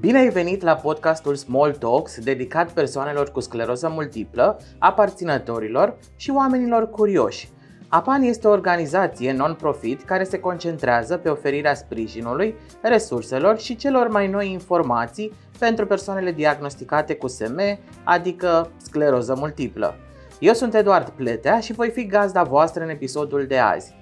Bine ai venit la podcastul Small Talks, dedicat persoanelor cu scleroză multiplă, aparținătorilor și oamenilor curioși. APAN este o organizație non-profit care se concentrează pe oferirea sprijinului, resurselor și celor mai noi informații pentru persoanele diagnosticate cu SM, adică scleroză multiplă. Eu sunt Eduard Pletea și voi fi gazda voastră în episodul de azi.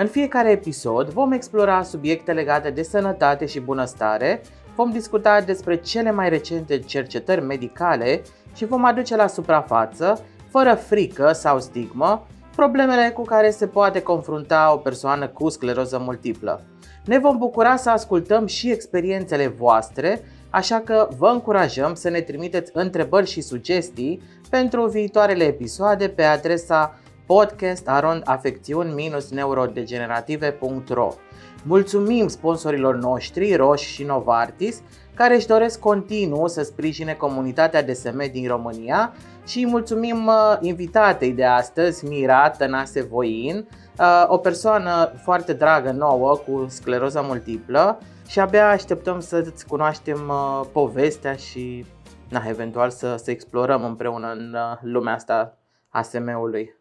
În fiecare episod vom explora subiecte legate de sănătate și bunăstare, vom discuta despre cele mai recente cercetări medicale și vom aduce la suprafață, fără frică sau stigmă, problemele cu care se poate confrunta o persoană cu scleroză multiplă. Ne vom bucura să ascultăm și experiențele voastre, așa că vă încurajăm să ne trimiteți întrebări și sugestii pentru viitoarele episoade pe adresa podcastarondafecțiuni-neurodegenerative.ro Mulțumim sponsorilor noștri, Roș și Novartis, care își doresc continuu să sprijine comunitatea DSM din România și mulțumim uh, invitatei de astăzi, Mira Tănase Voin, uh, o persoană foarte dragă nouă cu scleroza multiplă și abia așteptăm să-ți cunoaștem uh, povestea și na, eventual să, să explorăm împreună în lumea asta ASM-ului.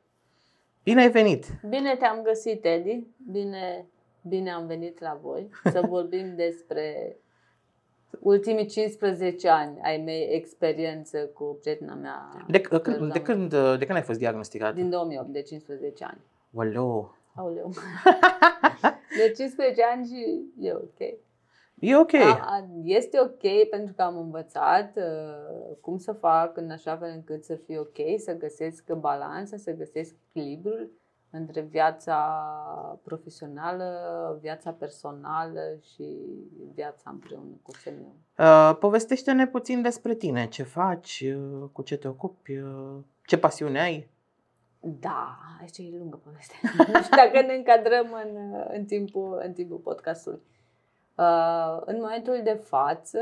Bine ai venit! Bine te-am găsit, Edi! Bine, bine am venit la voi să vorbim despre ultimii 15 ani ai mei experiență cu prietena mea. De, de, când, de, când, de când ai fost diagnosticat? Din 2008, de 15 ani. Oleu! Aoleu! de 15 ani și e ok. E ok. A, este ok pentru că am învățat uh, cum să fac în așa fel încât să fie ok, să găsesc balanța, să găsesc echilibrul între viața profesională, viața personală și viața împreună cu femeia. Uh, povestește-ne puțin despre tine, ce faci, uh, cu ce te ocupi, uh, ce pasiune ai. Da, aici e lungă poveste. nu știu dacă ne încadrăm în, în, timpul, în timpul podcastului. Uh, în momentul de față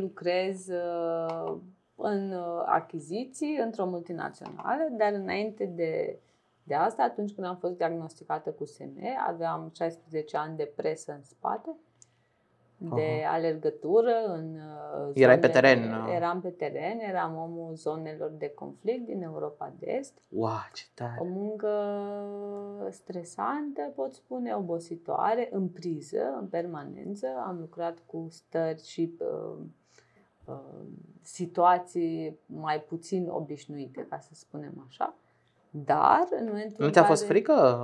lucrez uh, în achiziții într-o multinațională, dar înainte de de asta, atunci când am fost diagnosticată cu SME, aveam 16 ani de presă în spate, de uh-huh. alergătură în zone, Erai pe teren? Uh. Eram pe teren, eram omul zonelor de conflict din Europa de Est. Wow, ce tare! O muncă stresantă, pot spune, obositoare, în priză, în permanență. Am lucrat cu stări și uh, uh, situații mai puțin obișnuite, ca să spunem așa. Dar în momentul Nu ți-a fost frică?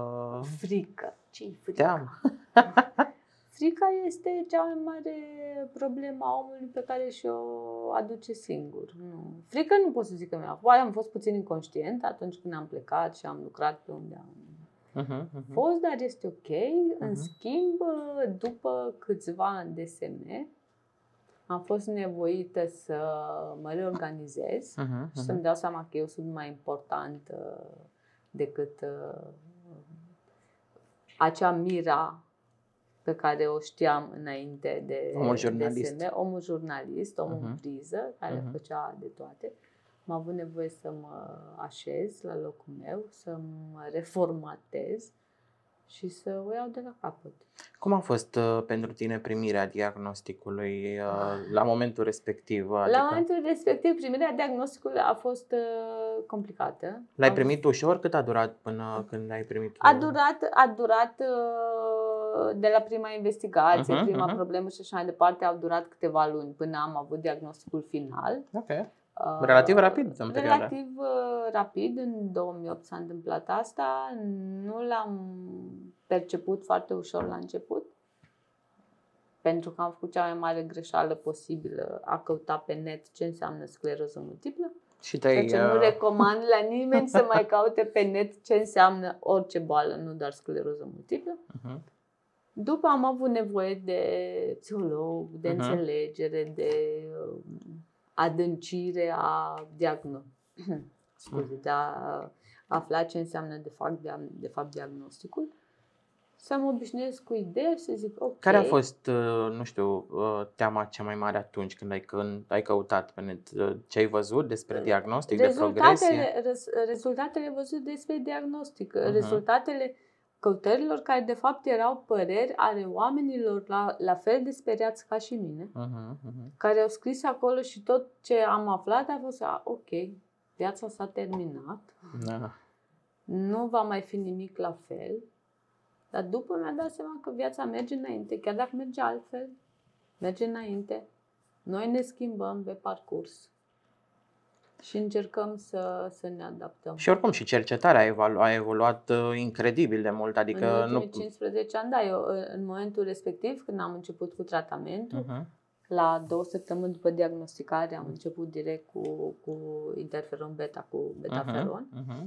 Frică. ce frică? Teamă. Frica este cea mai mare problemă a omului pe care și-o aduce singur. Nu. Frică nu pot să zic că mi-a fost. Am fost puțin inconștient atunci când am plecat și am lucrat pe unde am uh-huh, uh-huh. fost, dar este ok. Uh-huh. În schimb, după câțiva ani de SM, am fost nevoită să mă reorganizez uh-huh, uh-huh. și să-mi dau seama că eu sunt mai important uh, decât uh, acea mira pe care o știam înainte de omul jurnalist, de SM, omul jurnalist, omul uh-huh. priză, care uh-huh. făcea de toate. Am avut nevoie să mă așez la locul meu, să mă reformatez și să o iau de la capăt. Cum a fost uh, pentru tine primirea diagnosticului uh, la momentul respectiv? Adică... La momentul respectiv, primirea diagnosticului a fost uh, complicată. L-ai am... primit ușor? Cât a durat până când ai primit? A durat, a durat uh, de la prima investigație, uh-huh, prima uh-huh. problemă și așa mai departe, au durat câteva luni până am avut diagnosticul final. Okay. Uh, relativ rapid în perioada. Relativ uh, rapid, în 2008 s-a întâmplat asta. Nu l-am perceput foarte ușor la început, pentru că am făcut cea mai mare greșeală posibilă a căuta pe net ce înseamnă scleroză multiplă. Și te deci uh... nu recomand la nimeni să mai caute pe net ce înseamnă orice boală, nu doar scleroză multiplă. Uh-huh. După am avut nevoie de psiholog, de uh-huh. înțelegere, de uh, adâncire a diagnosticului. Scuze, de a afla ce înseamnă de fapt, de fapt diagnosticul. Să mă obișnuiesc cu ideea și să zic ok. Care a fost, uh, nu știu, uh, teama cea mai mare atunci când ai, când ai căutat pe net? Uh, ce ai văzut despre diagnostic, rezultatele, de progresie? rezultatele văzut despre diagnostic. Uh-huh. Rezultatele căutărilor care de fapt erau păreri ale oamenilor la, la fel de speriați ca și mine, Uh-huh, uh-huh. care au scris acolo și tot ce am aflat a fost, a, ok, viața s-a terminat, Da. nu va mai fi nimic la fel, dar după mi-am dat seama că viața merge înainte, chiar dacă merge altfel, merge înainte. Noi ne schimbăm pe parcurs și încercăm să, să ne adaptăm. Și oricum și cercetarea a, evolu- a evoluat uh, incredibil de mult, adică în ultimii nu... 15 ani, da, eu în momentul respectiv, când am început cu tratamentul, Uh-huh. la două săptămâni după diagnosticare am început direct cu, cu interferon beta, cu betaferon. Uh-huh. Uh-huh.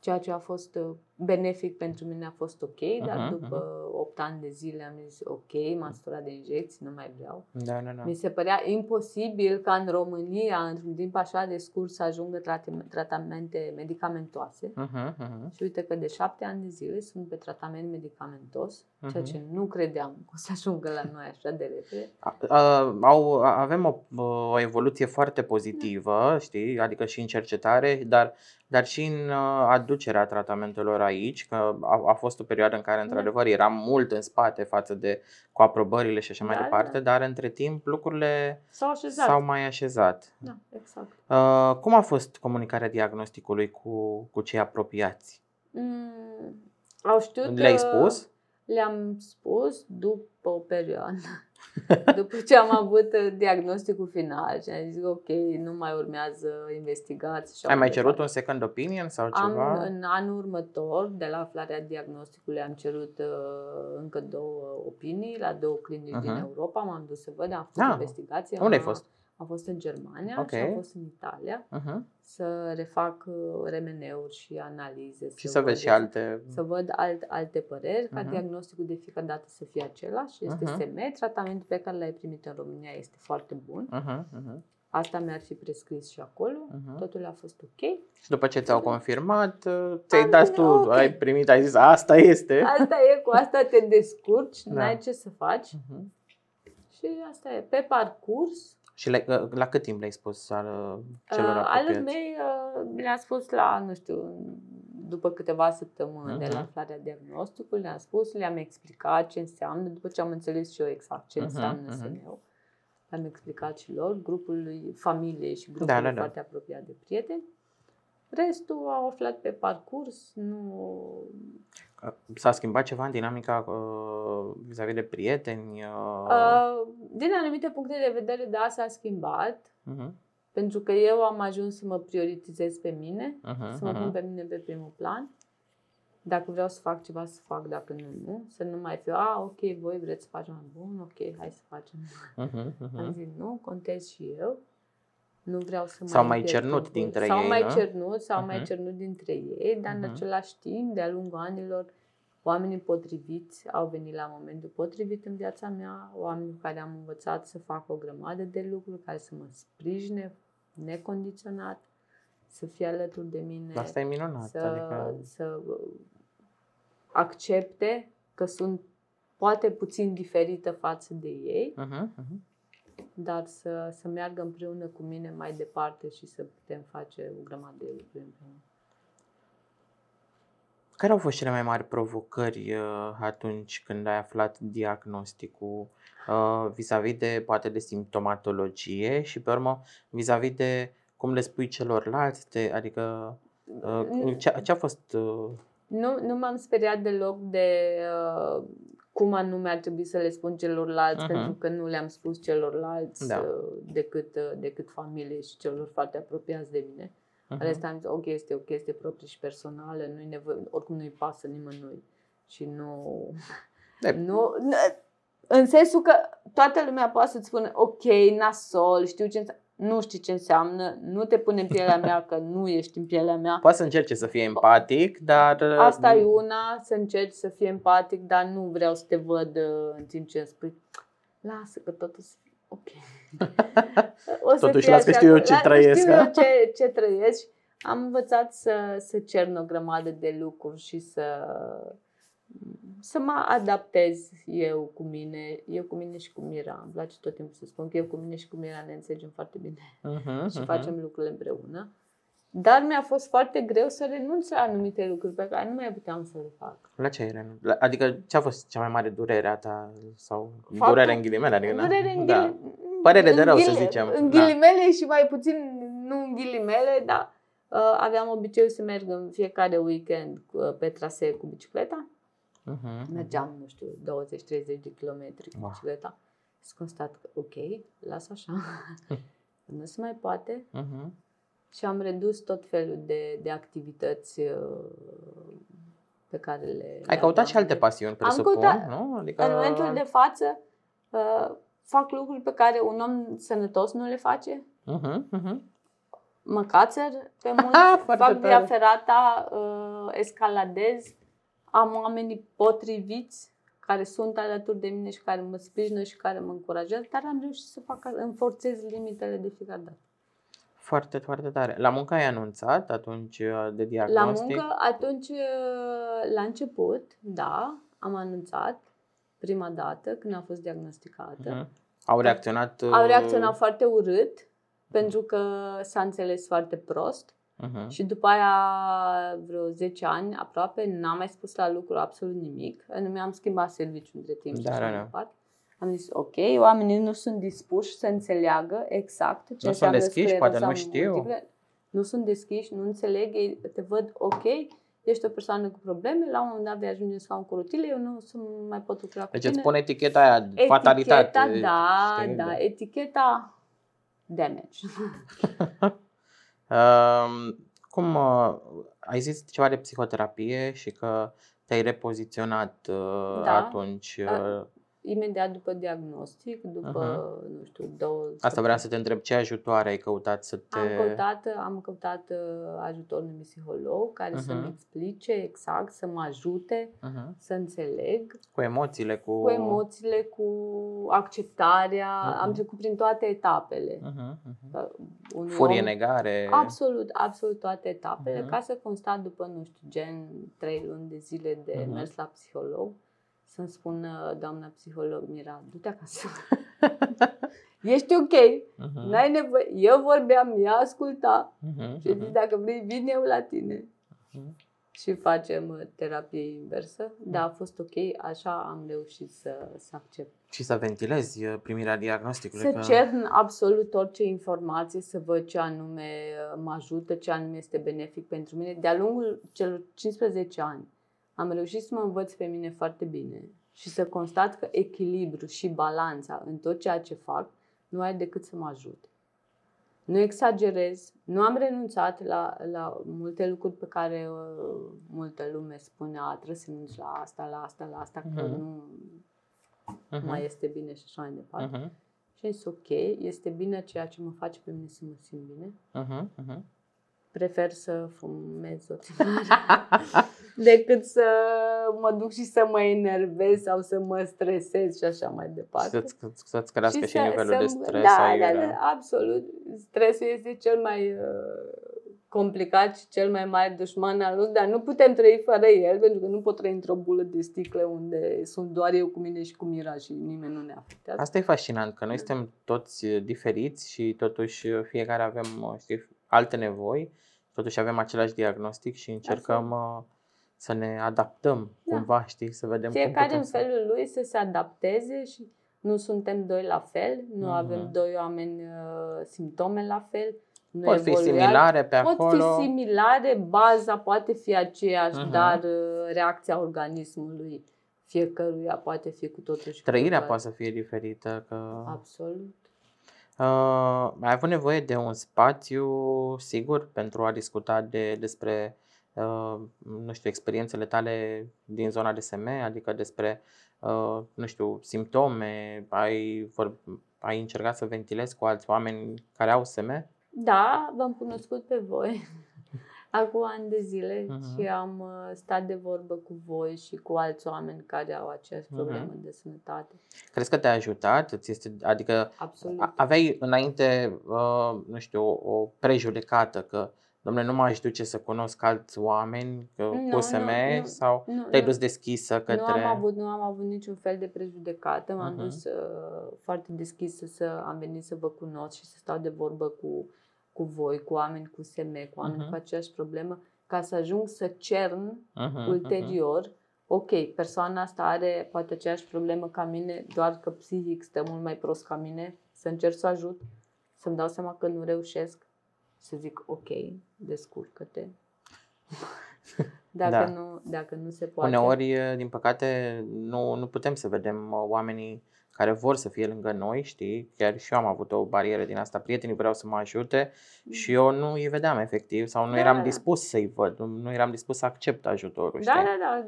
ceea ce a fost uh, benefic pentru mine a fost ok, dar Mhm, după 8 ani de zile am zis ok, m-am săturat de injecții, nu mai vreau. Da, da, da. Mi se părea imposibil ca în România, într-un timp așa de scurt, să ajungă trate- tratamente medicamentoase. Uh-huh. Uh-huh. Și uite că de șapte ani de zile sunt pe tratament medicamentos, ceea Mhm. ce nu credeam că o să ajungă la noi așa de repede. A- a- au, a- avem o, o evoluție foarte pozitivă, știi, adică și în cercetare, dar, dar și în uh, aducerea tratamentelor aici, că a, a fost o perioadă în care, într-adevăr, eram mult în spate față de cu aprobările și așa mai Da, departe, dar între timp lucrurile S-au așezat. s-au mai așezat. Da, exact. Uh, cum a fost comunicarea diagnosticului cu, cu cei apropiați? Mm, au știut Le-ai că- spus? Le-am spus după o perioadă. după ce am avut uh, diagnosticul final și am zis ok, nu mai urmează investigații. Și Ai mai așa cerut departe. un second opinion sau Am, ceva? în anul următor, de la aflarea diagnosticului, am cerut uh, încă două opinii la două clinici din Mhm. Europa. M-am dus să văd, am făcut Ah. investigație. Unde ai am- fost? Am fost în Germania Ok. și am fost în Italia Uh-huh. să refac uh, remeneuri și analize. Și să văd vezi și exact- alte... să văd alt, alte păreri, ca Mhm. diagnosticul de fiecare dată să fie același. Este Mhm. SME, tratamentul pe care l-ai primit în România este foarte bun. Uh-huh. Uh-huh. Asta mi-ar fi prescris și acolo. Mhm. Totul a fost ok. Și după ce ți-au confirmat, uh, ți-ai Am dat zis, tu, ok. ai primit, ai zis, asta este. Asta e, cu asta te descurci, Da. n-ai ce să faci. Mhm. Și asta e. Pe parcurs, Și le, uh, la cât timp le-ai spus al, celor uh, alul apropiați? mei uh, le-a spus la, nu știu, după câteva săptămâni de la Mhm. aflarea diagnosticului, le-am spus, le-am explicat ce înseamnă, după ce am înțeles și eu exact ce Mhm, înseamnă mhm. SNU. Le-am explicat și lor, grupului familiei și grupului Da, da, da. foarte apropiat de prieteni. Restul au aflat pe parcurs, nu... Uh, S-a schimbat ceva în dinamica uh, vis-a-vis de prieteni? Uh, Uh, din anumite puncte de vedere, da, s-a schimbat, uh-huh. pentru că eu am ajuns să mă prioritizez pe mine, Uh-huh. să mă pun pe mine pe primul plan. Dacă vreau să fac ceva, să fac, dacă nu, nu. Să nu mai fiu, a, ok, voi vreți să facem mai bun, ok, hai să facem. Uh-huh. Am zis, nu, contez și eu. Nu vreau să S-au mai mai cernut perturb- dintre S-au ei, mai nu? cernut, s-au mai Mhm. cernut dintre ei, dar în Mhm. același timp, de-a lungul anilor, oamenii potriviți au venit la momentul potrivit în viața mea, oameni cu care am învățat să fac o grămadă de lucruri, care să mă sprijine necondiționat, să fie alături de mine Asta e minunat. să, Adică, să accepte că sunt poate puțin diferită față de ei, uh-huh. Uh-huh. Dar să, să meargă împreună cu mine mai departe și să putem face o grămadă de lucruri împreună. Care au fost cele mai mari provocări uh, atunci când ai aflat diagnosticul uh, vis-a-vis de poate de simptomatologie și pe urmă vis-a-vis de cum le spui celorlalți, de, adică uh, ce, ce a fost uh, Nu, nu m-am speriat deloc de uh, cum anume ar trebui să le spun celorlalți, Mhm. pentru că nu le-am spus celorlalți Da. uh, decât, uh, decât familie și celor foarte apropiați de mine. uh-huh. Restul am zis, o chestie, o chestie proprie și personală, nu-i nevoie, oricum nu-i pasă nimănui. Și nu... De- nu n- în sensul că toată lumea poate să-ți spună, ok, nasol, știu ce înseamnă. Nu știi ce înseamnă, nu te pune în pielea mea că nu ești în pielea mea. Poate să încerce să fie empatic, dar uh, Asta e una, să încerci să fii empatic, dar nu vreau să te văd uh, în timp ce îmi spui, lasă că totul să fie ok. O să Totuși, fie las că așa, știu eu ce las că trăiesc, Știu a? eu ce, ce trăiesc. Am învățat să, să cern o grămadă de lucruri și să, să mă adaptez eu cu mine, eu cu mine și cu Mira. Îmi place tot timpul să spun că eu cu mine și cu Mira ne înțelegem foarte bine uh-huh, și facem lucrurile împreună. Dar mi-a fost foarte greu să renunț la anumite lucruri pe care nu mai puteam să le fac. La ce ai renunțat? Adică ce a fost cea mai mare durere a ta? Sau Faptul- durere în ghilimele? Adică, na? Durere în da. ghili- Părere în de rău, să ghili- zicem. În Da. ghilimele și mai puțin nu în ghilimele, dar uh, aveam obiceiul să merg în fiecare weekend uh, pe trasee cu bicicleta. Mhm. Mergeam, nu știu, 20-30 de kilometri cu Wow. bicicleta. Și constat că, ok, las așa. nu se mai poate. Mhm. Și am redus tot felul de, de activități uh, pe care le Ai le căutat și aveam. alte pasiuni, Am presupun, căutat- nu? Adică... În momentul de față, uh, fac lucruri pe care un om sănătos nu le face. Mhm, mhm. Mă cațăr pe munți, Foarte fac via tare. ferata, uh, escaladez, am oamenii potriviți care sunt alături de mine și care mă sprijină și care mă încurajează, dar am reușit să fac, înforțez limitele de fiecare dată. Foarte, foarte tare. La muncă ai anunțat atunci uh, de La diagnostic? muncă, atunci, uh, la început, da, am anunțat prima dată când a fost diagnosticată. Mhm. Au reacționat... Au uh, reacționat foarte urât pentru că s-a înțeles foarte prost mhm. și după aia vreo 10 ani aproape n-am mai spus la lucru absolut nimic. Nu mi-am schimbat serviciul între timp și Da, așa da, mai da. departe. Am zis, ok, oamenii nu sunt dispuși să înțeleagă exact ce sunt înseamnă deschiși, poate nu scleroza știu. multiplă. Nu sunt deschiși, nu înțeleg, ei te văd ok, ești o persoană cu probleme, la un moment dat vei ajunge în scaun cu rotile, eu nu să mai pot lucra cu Deci tine. îți pune eticheta aia, fatalitate. Eticheta, da, știi? da, eticheta damage. Um, cum uh, ai zis ceva de psihoterapie și că te-ai repoziționat uh, Da. atunci. Uh, Imediat după diagnostic, după, nu știu, două asta vreau să te întreb, ce ajutoare ai căutat să te... Am căutat, am căutat uh, ajutorul unui psiholog care Mhm. să-mi explice exact, să mă ajute Mhm. să înțeleg Cu emoțiile, cu... cu emoțiile, cu acceptarea. Mhm. Am trecut prin toate etapele. Mhm, mhm. Unui Furie, om- negare. Absolut, absolut toate etapele, Mhm. ca să constat după, nu știu, gen trei luni de zile de Mhm. mers la psiholog, să-mi spună doamna psiholog, Mira, du-te acasă. Ești ok, Mhm, n-ai nevoie. Eu vorbeam, ea asculta mhm, și zic, mhm, dacă vrei, vin eu la tine. mhm. Și facem uh, terapie inversă. Da, a fost ok, așa am reușit să, să accept. Și să ventilezi uh, primirea diagnosticului. Să că... cern absolut orice informație, să văd ce anume uh, mă ajută, ce anume este benefic pentru mine. De-a lungul celor 15 ani am reușit să mă învăț pe mine foarte bine și să constat că echilibru și balanța în tot ceea ce fac nu are decât să mă ajute. Nu exagerez, nu am renunțat la, la multe lucruri pe care uh, multă lume spunea, trebuie să renunți la asta, la asta, la asta, că Mhm. nu Mhm, mai este bine și așa mai departe. mhm, Și am zis, ok, este bine ceea ce mă face pe mine să mă simt bine. mhm, mhm. Prefer să fumez o țigară decât să mă duc și să mă enervez sau să mă stresez și așa mai Și departe. să-ți, să-ți crească și, să- nivelul de să- stres. Da, aiurea. da, da, absolut. Stresul este cel mai uh, complicat și cel mai mare dușman al nostru, dar nu putem trăi fără el, pentru că nu pot trăi într-o bulă de sticlă unde sunt doar eu cu mine și cu Mira și nimeni nu ne afectează. Asta e fascinant, că noi suntem toți uh, diferiți și totuși uh, fiecare avem uh, știi, alte nevoi, totuși avem același diagnostic și încercăm uh, să ne adaptăm Da. cumva, știi, să vedem cum Fiecare putem în să... felul lui să se adapteze și nu suntem doi la fel, nu Mhm. avem doi oameni uh, simptome la fel. Nu Pot fi evoluează. similare pe Pot acolo. fi similare, baza poate fi aceeași, Mhm. dar uh, reacția organismului fiecăruia poate fi cu totul și cu Trăirea totul poate să fie diferită. Că... Absolut. Uh, ai avut nevoie de un spațiu sigur pentru a discuta de, despre, uh, nu știu, experiențele tale din zona de SM, adică despre, uh, nu știu, simptome, ai, vor, ai încercat să ventilezi cu alți oameni care au SM? Da, v-am cunoscut pe voi acum ani de zile Mhm. și am uh, stat de vorbă cu voi și cu alți oameni care au aceeași Mhm. problemă de sănătate. Crezi că te-a ajutat? Îți este, adică Absolut. a- aveai înainte, uh, nu știu, o, o prejudecată că, domnule, nu m-aș duce să cunosc alți oameni că, Nu, cu SM nu, nu, sau Nu, te-ai nu. dus deschisă către... Nu am avut, nu am avut niciun fel de prejudecată, m-am Mhm. dus uh, foarte deschisă să am venit să vă cunosc și să stau de vorbă cu cu voi, cu oameni cu SM, cu oameni Mhm. cu aceeași problemă, ca să ajung să cern Mhm, ulterior, ok, persoana asta are poate aceeași problemă ca mine, doar că psihic stă mult mai prost ca mine, să încerc să ajut, să-mi dau seama că nu reușesc, să zic ok, descurcă-te. Dacă, Da. nu, dacă nu se poate. Uneori, e, din păcate, nu, nu putem să vedem uh, oamenii care vor să fie lângă noi, știi? Chiar și eu am avut o barieră din asta. Prietenii vreau să mă ajute și eu nu îi vedeam efectiv sau nu Da, eram da. dispus să-i văd, nu- nu eram dispus să accept ajutorul, Da, știi? da, da.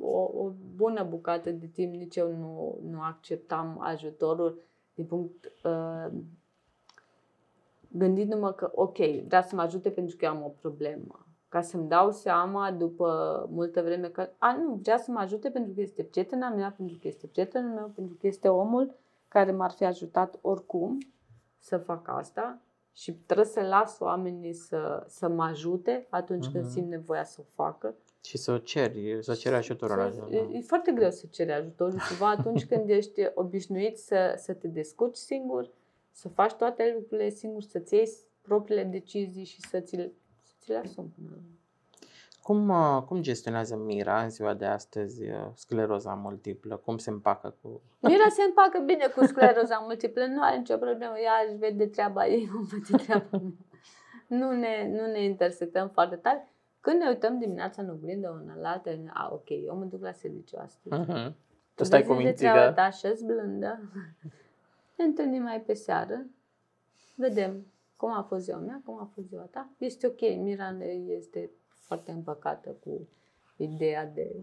O, o bună bucată de timp nici eu nu, nu acceptam ajutorul din punct uh, gândindu-mă că, ok, vrea să mă ajute pentru că eu am o problemă. Ca să-mi dau seama după multă vreme că, a, nu, vrea să mă ajute pentru că este prietena mea, pentru că este prietenul meu, pentru că este omul care m-ar fi ajutat oricum să fac asta și trebuie să las oamenii să, să mă ajute atunci când Mhm. simt nevoia să o facă. Și să o ceri, să ceri ajutorul. la Să- cineva. e, e foarte greu să ceri ajutorul ceva atunci când ești obișnuit să, să te descurci singur, să faci toate lucrurile singur, să-ți iei propriile decizii și să ți le, să ți le asumi. până la urmă. Cum, uh, cum gestionează Mira în ziua de astăzi uh, scleroza multiplă? Cum se împacă cu... Mira se împacă bine cu scleroza multiplă, nu are nicio problemă, ea își vede treaba ei, nu vede treaba mea. Nu ne, nu ne intersectăm foarte tare. Când ne uităm dimineața în oglindă una la alta, ne- a, ok, eu mă duc la serviciu astăzi. Mhm. Tu stai cu vezi de treaba mințiga. ta, așa blândă. Ne întâlnim mai pe seară. Vedem cum a fost ziua mea, cum a fost ziua ta. Este ok. Mira este foarte împăcată cu ideea de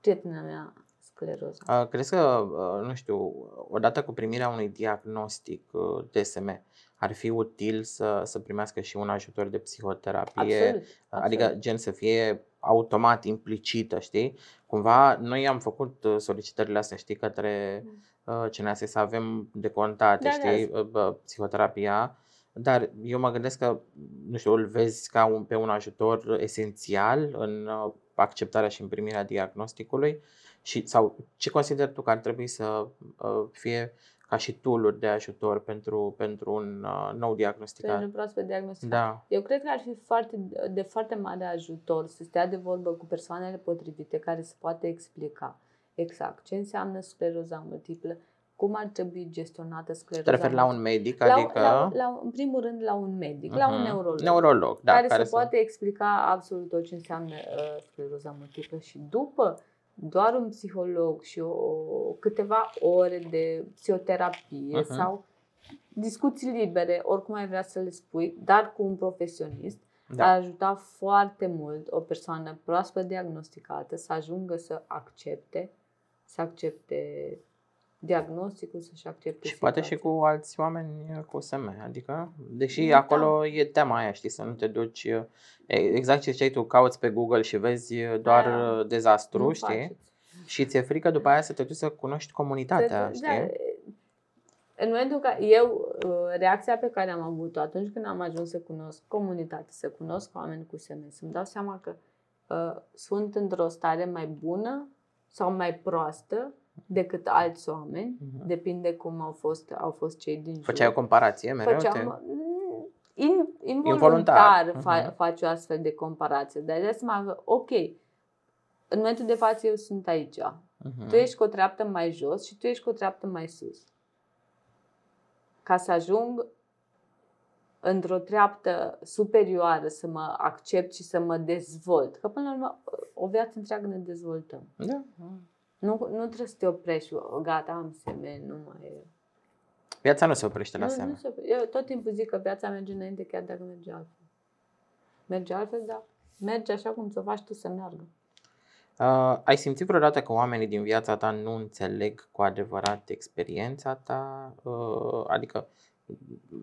prietena mea scleroză. Uh, Crezi că, uh, nu știu, odată cu primirea unui diagnostic uh, DSM, ar fi util să, să primească și un ajutor de psihoterapie? Absolut. Adică absolut. gen să fie automat implicită, știi? Cumva noi am făcut uh, solicitările astea, știi, către uh, CNAS să avem decontate, Da, da. știi, uh, bă, psihoterapia, dar eu mă gândesc că, nu știu, îl vezi ca un, pe un ajutor esențial în uh, acceptarea și în primirea diagnosticului și sau ce consideri tu că ar trebui să uh, fie ca și tool de ajutor pentru, pentru un uh, nou diagnosticat? Pentru proaspăt diagnosticat. Da. Eu cred că ar fi foarte, de foarte mare ajutor să stea de vorbă cu persoanele potrivite care să poată explica exact ce înseamnă scleroza multiplă, cum ar trebui gestionată scleroza Te referi la multiplă. un medic, La, adică... la, la, în primul rând la un medic, la un Mhm. neurolog. Neurolog, da. care, care să poate explica absolut tot ce înseamnă uh, scleroza multiplă și după doar un psiholog și o, o- câteva ore de psihoterapie Mhm. sau discuții libere, oricum ai vrea să le spui, dar cu un profesionist, Da. ar ajuta foarte mult o persoană proaspăt diagnosticată să ajungă să accepte, să accepte diagnosticul, să-și accepte Și poate și situația. cu alți oameni cu SM, adică, deși Da. acolo e tema aia, știi, să nu te duci, e, exact ce ziceai tu, cauți pe Google și vezi doar Da. dezastru, Nu știi, faceți. și ți-e frică după aia să te duci să cunoști comunitatea, Să- știi? Da, în momentul în care eu, uh, reacția pe care am avut-o atunci când am ajuns să cunosc comunitate, să cunosc oameni cu SM, să-mi dau seama că uh, sunt într-o stare mai bună sau mai proastă decât alți oameni, Mhm. depinde cum au fost, au fost cei din jur. Făceai o comparație mereu? te- Făceam, mm, in, Involuntar. involuntar fa- Mhm. faci o astfel de comparație. Dar de seama că, ok, în momentul de față eu sunt aici. Mhm. Tu ești cu o treaptă mai jos și tu ești cu o treaptă mai sus. Ca să ajung într-o treaptă superioară să mă accept și să mă dezvolt. Că până la urmă o viață întreagă ne dezvoltăm. Da. Nu, nu trebuie să te oprești și gata, am semen, nu mai e. Viața nu se oprește la Nu, seamă. nu se, eu tot timpul zic că viața merge înainte chiar dacă merge altfel. Merge altfel, dar merge așa cum ți-o faci tu să meargă. Uh, ai simțit vreodată că oamenii din viața ta nu înțeleg cu adevărat experiența ta? Uh, adică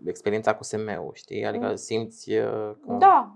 experiența cu SM-ul, știi? Adică Mm. simți uh, că... Da,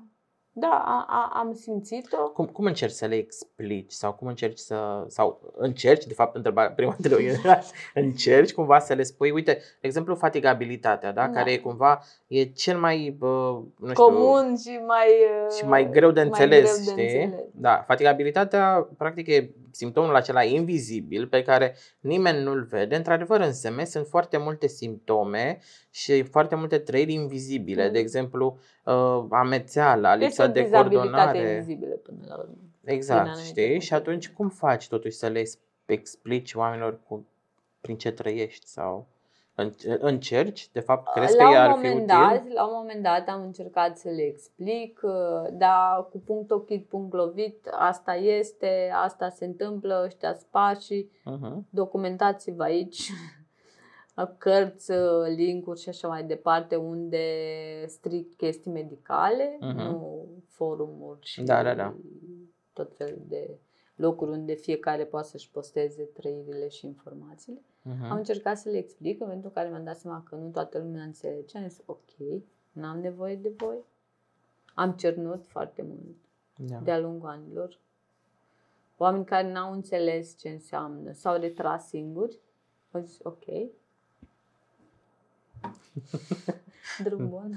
da, a, a, am simțit-o. Cum, cum încerci să le explici sau cum încerci să sau încerci, de fapt întrebarea prima întrebare era, încerci cumva să le spui, uite, de exemplu fatigabilitatea, da, Da. care e cumva e cel mai bă, nu știu, Comun și mai... uh, și mai greu de înțeles, greu de știi? înțeles. Da, fatigabilitatea practic e simptomul acela invizibil pe care nimeni nu-l vede. Într-adevăr, în SM sunt foarte multe simptome și foarte multe trăiri invizibile. Mm. De exemplu, uh, amețeala, lipsa Este o de dizabilitate coordonare. invizibilă până la urmă. Exact, anumite știi? Și puncte. atunci cum faci totuși să le explici oamenilor cu, prin ce trăiești sau în- încerci? De fapt, crezi că la ei un ar fi moment util? dat, la un moment dat am încercat să le explic, uh, dar cu punct ochit, punct lovit, asta este, asta se întâmplă, ăștia sunt pașii, Mhm. documentați-vă aici cărți, uh, linkuri și așa mai departe, unde strict chestii medicale, Mhm. nu forumuri și Da, da, da. tot felul de locuri unde fiecare poate să-și posteze trăirile și informațiile. Mhm. Am încercat să le explic, în momentul în care mi-am dat seama că nu toată lumea înțelege, am zis ok, n-am nevoie de voi. Am cernut foarte mult Da. de-a lungul anilor. Oameni care n-au înțeles ce înseamnă, s-au retras singuri, au zis ok. Drum bun.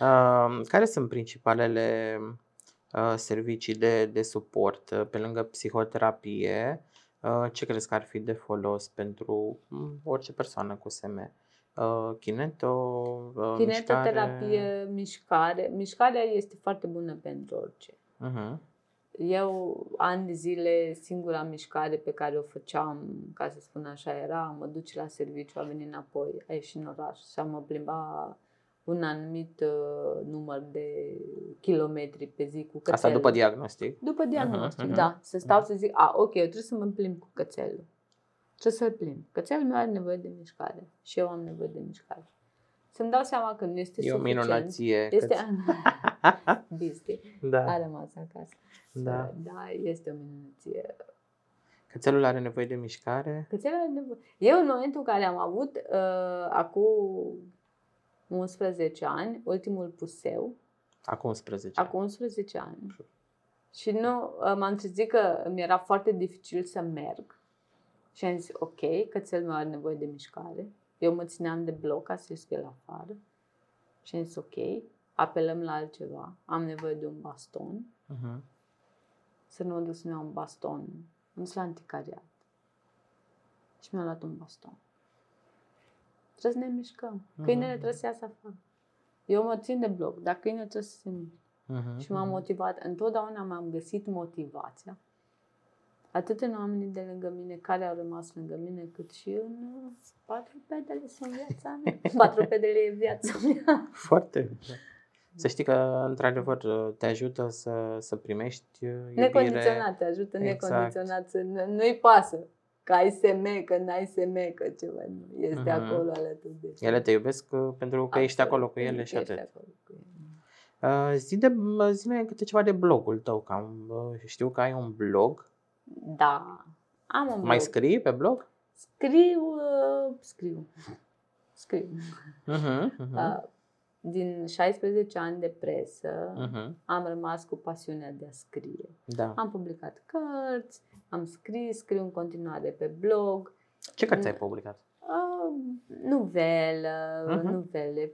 Uh, care sunt principalele uh, servicii de, de suport uh, pe lângă psihoterapie? Uh, ce crezi că ar fi de folos pentru mm, orice persoană cu SM? Uh, kineto, uh, Kinetoterapie, mișcare. Mișcarea este foarte bună pentru orice. Uh-huh. Eu, ani de zile, singura mișcare pe care o făceam, ca să spun așa, era a mă duce la serviciu, a veni înapoi, a ieși în oraș și a mă plimba un anumit uh, număr de kilometri pe zi cu cățelul. Asta după diagnostic. După diagnostic, Mhm, mhm. da. Să stau să zic, a, ok, eu trebuie să mă plimb cu cățelul. Trebuie să-l plimb. Cățelul meu are nevoie de mișcare și eu am nevoie de mișcare. Să-mi dau seama că nu este E o suficient. minunăție. Este... căț- Bisti. da, A rămas acasă. da. Da, este o minunăție. Cățelul are nevoie de mișcare. Cățelul are nevoie. Eu, în momentul în care am avut, uh, acum 11 ani, ultimul puseu, Acum 11. acum 11 ani, și nu, uh, m-am trezit că mi era foarte dificil să merg și am zis, ok, cățelul meu are nevoie de mișcare. Eu mă țineam de bloc ca să ies cu el afară și am zis, ok, apelăm la altceva. Am nevoie de un baston. Uh-huh. Să nu mă duc să-mi iau un baston. Am dus la anticariat. Și mi-am luat un baston. Trebuie să ne mișcăm. Câinele Mhm. trebuie să iasă afară. Eu mă țin de bloc, dar câinele trebuie să se miște. Uh-huh. Și m-am motivat. Întotdeauna m-am găsit motivația. Atât în oamenii de lângă mine, care au rămas lângă mine, cât și în uh, patru pedele sunt viața mea. Patru pedele e viața mea. Foarte bine. Să știi că, într-adevăr, te ajută să, să primești uh, iubire. Necondiționat, te ajută Exact. necondiționat. Să nu- nu-i pasă că ai SM, că n-ai SM, că ceva nu. Este Mhm. acolo alături de tine. Ele te iubesc uh, pentru că ești Absolut, acolo cu ele pentru și că ești atât. acolo cu ele. Uh, zi de, zi câte ceva de blogul tău, că am, uh, știu că ai un blog. Da. Am un Mai blog. scrii pe blog? Scriu, uh, scriu. Scriu. Uh-huh, uh-huh, Uh, din 16 ani de presă, uh-huh. am rămas cu pasiunea de a scrie. Da. Am publicat cărți, am scris, scriu în continuare pe blog, Ce cărți ai publicat? uh, nuvelă, Mhm. nuvele,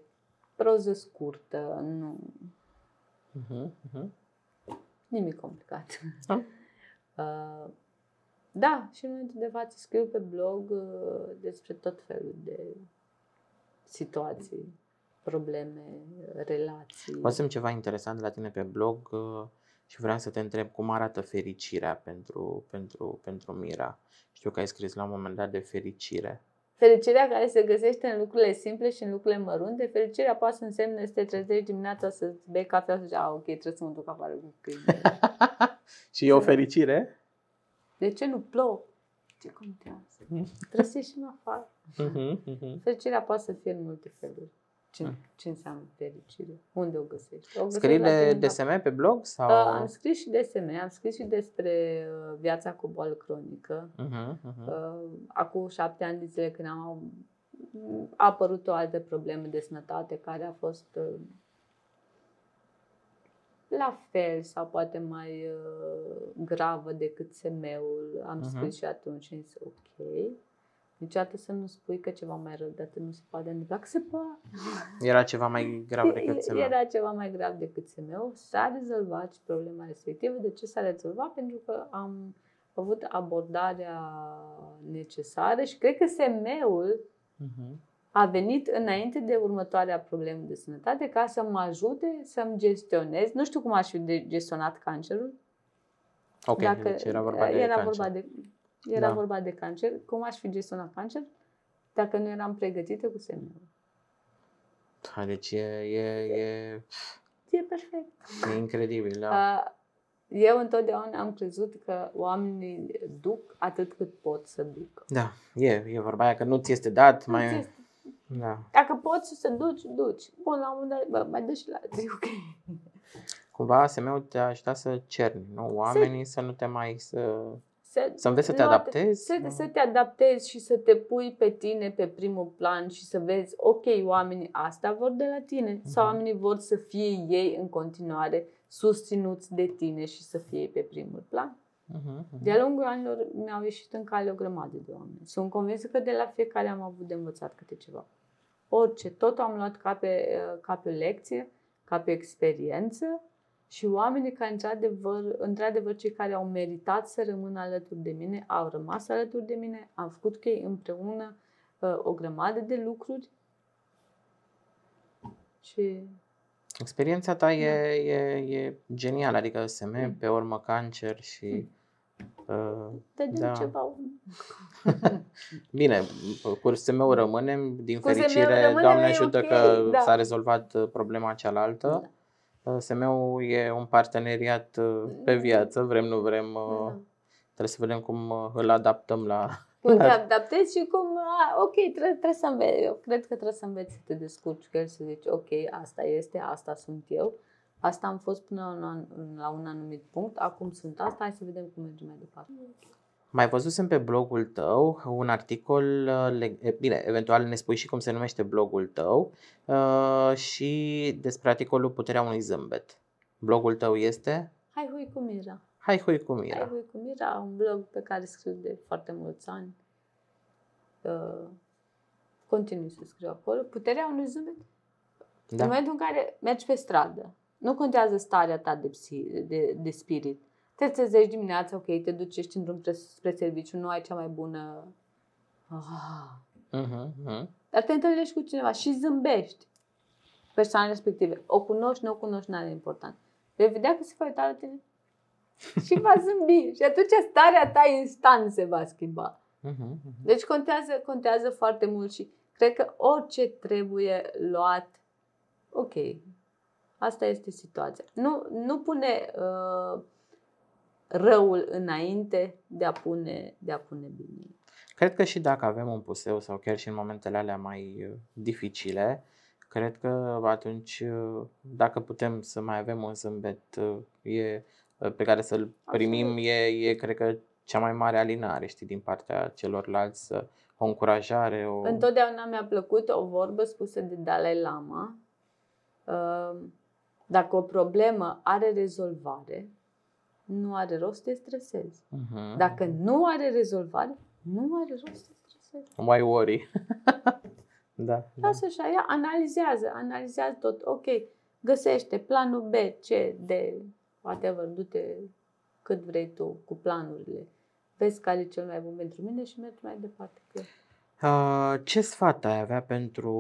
proză scurtă, nu, Uh-huh, uh-huh. nimic complicat. Da. Uh, da, și în momentul de față scriu pe blog uh, despre tot felul de situații, probleme, relații. Văzusem ceva interesant la tine pe blog uh, și vreau să te întreb cum arată fericirea pentru, pentru, pentru Mira. Știu că ai scris la un moment dat de fericire. Fericirea care se găsește în lucrurile simple și în lucrurile mărunte. Fericirea poate să însemne să te trezești dimineața, să bei cafea și să zici, a, ok, trebuie să mă duc afară cu câine. și e o fericire? De ce nu plouă? Ce contează? Trebuie să ieșim afară. Uh-huh, uh-huh. Fericirea poate să fie în multe feluri. Ce, Mm. ce înseamnă fericire? Unde o găsești? O găsești Scrii la de tine în DSM pe blog? Sau? cap. Uh, am scris și DSM, am scris și despre uh, viața cu boală cronică. Uh-huh, uh-huh. Uh, acum șapte ani de zile când am a apărut o altă problemă de sănătate care a fost uh, la fel sau poate mai uh, gravă decât semeul. Am Mhm. scris și atunci și am zis, ok, niciodată să nu spui că ceva mai rău de atât nu se poate întâmpla, că se poate. Era ceva mai grav decât E- semeul. Era ceva mai grav decât semeul. S-a rezolvat și problema respectivă. De ce s-a rezolvat? Pentru că am avut abordarea necesară și cred că semeul Mhm. a venit înainte de următoarea problemă de sănătate ca să mă ajute să-mi gestionez. Nu știu cum aș fi de gestionat cancerul. Ok, deci era vorba de era cancer. vorba de era Da. vorba de cancer. Cum aș fi gestionat cancer dacă nu eram pregătită cu semeul? Da, deci e, e, e, E perfect. e incredibil, da. Uh, Eu întotdeauna am crezut că oamenii duc atât cât pot să ducă. Da, e, e vorba aia că nu ți este dat, Nu mai... ți este- Da. Dacă poți să duci, duci. Bun, la un moment dat, bă, mai dă și la alții, ok. Cumva SM-ul te ajuta să cerni, nu? Oamenii să nu te mai... să, Să, să înveți să te nu, adaptezi. Să, nu? să te adaptezi și să te pui pe tine pe primul plan și să vezi, ok, oamenii asta vor de la tine sau Mhm. oamenii vor să fie ei în continuare susținuți de tine și să fie pe primul plan. Mhm, mhm. De-a lungul anilor mi-au ieșit în cale o grămadă de oameni. Sunt convinsă că de la fiecare am avut de învățat câte ceva. Orice, tot am luat ca pe, ca pe o lecție, ca pe o experiență și oamenii care, într-adevăr, într-adevăr, cei care au meritat să rămână alături de mine, au rămas alături de mine, am făcut cu ei împreună uh, o grămadă de lucruri și Experiența ta e, Da. e, e genială, adică SM, Mm. pe urmă cancer și... Uh, dădem Da. ceva. bine, cu SM-ul rămânem, din Cu SM-ul fericire, rămânem, Doamne e ajută ok, că da. s-a rezolvat uh, problema cealaltă. Uh, SM-ul e un parteneriat uh, pe viață, vrem, nu vrem, uh, Da. trebuie să vedem cum uh, îl adaptăm la... Cum te adaptezi și cum, a, ok, trebuie, trebuie să înveți, eu cred că trebuie să înveți să te descurci cu el, să zici, ok, asta este, asta sunt eu, asta am fost până la un, an- la un anumit punct, acum sunt asta, hai să vedem cum mergem mai departe. Mai văzusem pe blogul tău un articol, uh, leg- e, bine, eventual ne spui și cum se numește blogul tău uh, și despre articolul Puterea unui zâmbet. Blogul tău este Hai hui cu Mira. Hai hui cu Hai Mira. hui cu Mira, un blog pe care scriu de foarte mulți ani. Uh, continui să scriu acolo. Puterea unui zâmbet În Da. momentul în care mergi pe stradă, nu contează starea ta de, psi, de, de spirit. Te trezești dimineața, ok, te duci, ești în drum spre, spre serviciu, nu ai cea mai bună... Ah. Mhm, mhm. Dar te întâlnești cu cineva și zâmbești persoana respective. O cunoști, nu o cunoști, nu are important. Vei vedea că se va uita la tine și va zâmbi. Și atunci starea ta instant se va schimba. Mhm, mhm. Deci contează, contează foarte mult și cred că orice trebuie luat, ok, asta este situația. Nu, nu pune uh, răul înainte de a pune, de a pune bine. Cred că și dacă avem un puseu sau chiar și în momentele alea mai uh, dificile, cred că atunci, uh, dacă putem să mai avem un zâmbet uh, e, uh, pe care să-l primim, Absolut. e, e, cred că, cea mai mare alinare, știi, din partea celorlalți, să- o încurajare, o... Întotdeauna mi-a plăcut o vorbă spusă de Dalai Lama. uh, Dacă o problemă are rezolvare, nu are rost să te stresezi. Mhm. Dacă nu are rezolvare, nu are rost să te stresezi. Why worry? da, da. Lasă așa, ia, analizează, analizează tot. Ok, găsește planul B, C, D, whatever, du-te cât vrei tu cu planurile. Vezi care e cel mai bun pentru mine și mergi mai departe cu el. Uh, ce sfat ai avea pentru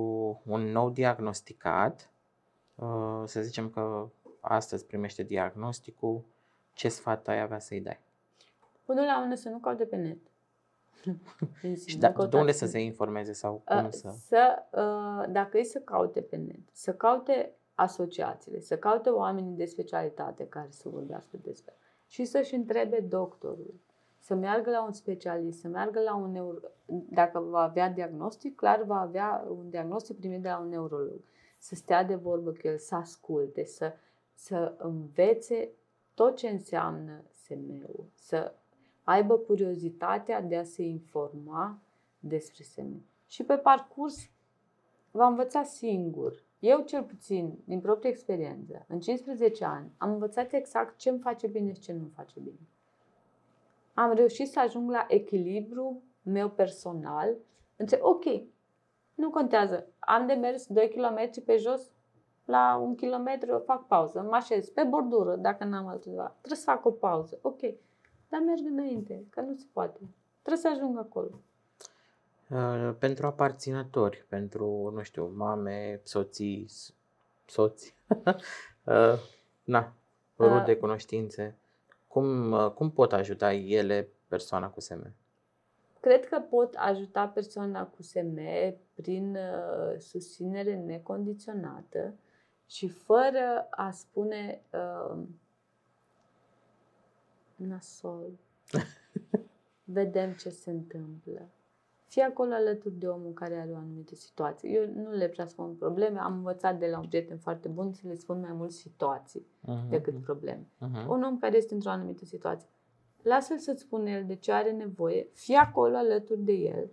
un nou diagnosticat? Uh, să zicem că astăzi primește diagnosticul, ce sfat ai avea să-i dai? Până la mână să nu caute pe net. În Și sine, da, nu de căutați unde pe să net. se informeze sau Uh, cum să... să uh, dacă e să caute pe net, să caute asociațiile, să caute oamenii de specialitate care să vorbească despre și să-și întrebe doctorul, să meargă la un specialist, să meargă la un neuro... Dacă va avea diagnostic, clar va avea un diagnostic primit de la un neurolog. Să stea de vorbă cu el, să asculte, să, să învețe tot ce înseamnă SM-ul, să aibă curiozitatea de a se informa despre SM. Și pe parcurs va învăța singur. Eu cel puțin, din proprie experiență, în 15 ani, am învățat exact ce îmi face bine și ce nu îmi face bine. Am reușit să ajung la echilibru meu personal. Înțeleg, ok, nu contează. Am de mers 2 km pe jos, la un kilometru fac pauză, mă așez pe bordură dacă n-am altceva. Trebuie să fac o pauză. Ok. dar merg înainte, că nu se poate. Trebuie să ajung acolo. Uh, pentru aparținători, pentru, nu știu, mame, soții, soți, uh, na, rude, uh. cunoștințe, cum, uh, cum pot ajuta ele persoana cu seme? Cred că pot ajuta persoana cu seme prin uh, susținere necondiționată și fără a spune uh, nasol. Vedem ce se întâmplă. Fii acolo alături de omul care are o anumită situație. Eu nu le prea spun probleme, am învățat de la un prieten foarte bun să le spun mai mult situații uh-huh. decât probleme. Uh-huh. Un om care este într-o anumită situație, lasă-l să-ți spună el de ce are nevoie, fii acolo alături de el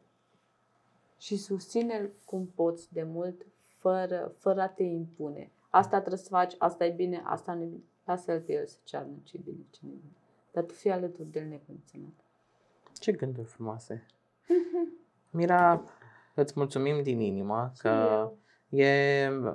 și susține-l cum poți de mult, fără, fără a te impune. Asta trebuie să faci, asta e bine, asta nu e bine. Lasă-l pe el să ceară ce e bine, ce nu e bine. Dar tu fii alături de el necondiționat. Ce gânduri frumoase! Mira, îți mulțumim din inimă că e,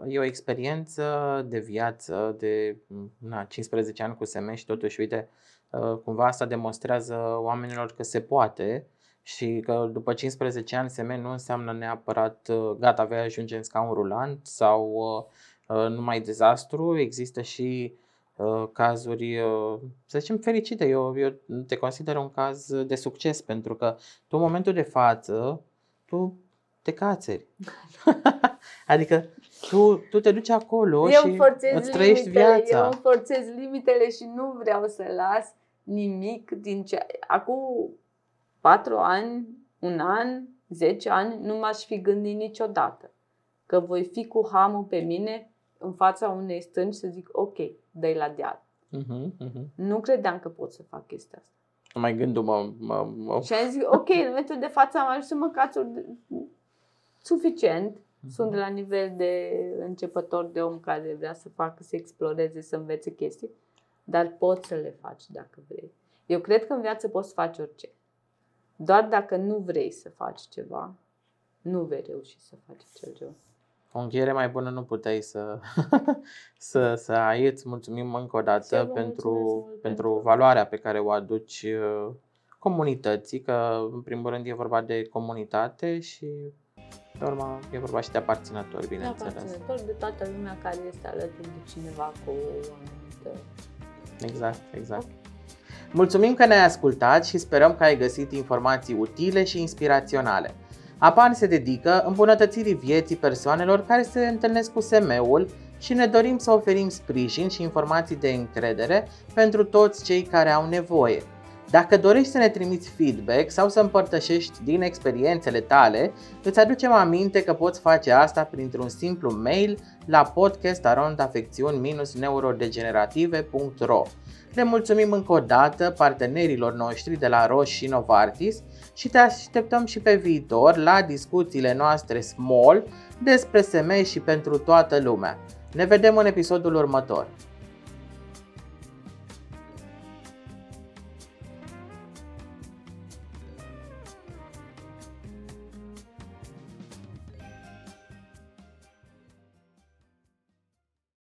e o experiență de viață de na, 15 ani cu SEME și totuși, uite, uh, cumva asta demonstrează oamenilor că se poate și că după 15 ani SEME nu înseamnă neapărat uh, gata, vei ajunge în scaun rulant sau uh, numai dezastru, există și cazuri, să zicem, fericite. Eu, eu te consider un caz de succes pentru că tu în momentul de față tu te cațeri. adică tu, tu te duci acolo eu și îți trăiești limitele, viața. Eu îmi forțez limitele și nu vreau să las nimic din ce... Acum patru ani, un an, zece ani, nu m-aș fi gândit niciodată că voi fi cu hamul pe mine în fața unei stânci să zic ok, dă la deal. Uh-huh, uh-huh. Nu credeam că pot să fac chestia asta. Mai gândul mă, mă, mă... Și am zis, ok, în momentul de față am ajuns să mă cațur suficient. Mm-hmm. Sunt de la nivel de începător de om care vrea să facă, să exploreze, să învețe chestii, dar poți să le faci dacă vrei. Eu cred că în viață poți să faci orice. Doar dacă nu vrei să faci ceva, nu vei reuși să faci acel ceva. O încheiere mai bună nu puteai să, să, să ai. Îți mulțumim încă o dată pentru, pentru valoarea pe care o aduci uh, comunității, că în primul rând e vorba de comunitate și pe urmă e vorba și de aparținători, bineînțeles. De aparținători, de toată lumea care este alături de cineva cu o anumită... Exact, exact. Mulțumim că ne-ai ascultat și sperăm că ai găsit informații utile și inspiraționale. APAN se dedică îmbunătățirii vieții persoanelor care se întâlnesc cu SM-ul și ne dorim să oferim sprijin și informații de încredere pentru toți cei care au nevoie. Dacă dorești să ne trimiți feedback sau să împărtășești din experiențele tale, îți aducem aminte că poți face asta printr-un simplu mail la podcastarondafecțiuni-neurodegenerative.ro Le mulțumim încă o dată partenerilor noștri de la Roche și Novartis și te așteptăm și pe viitor la discuțiile noastre small despre semei și pentru toată lumea. Ne vedem în episodul următor.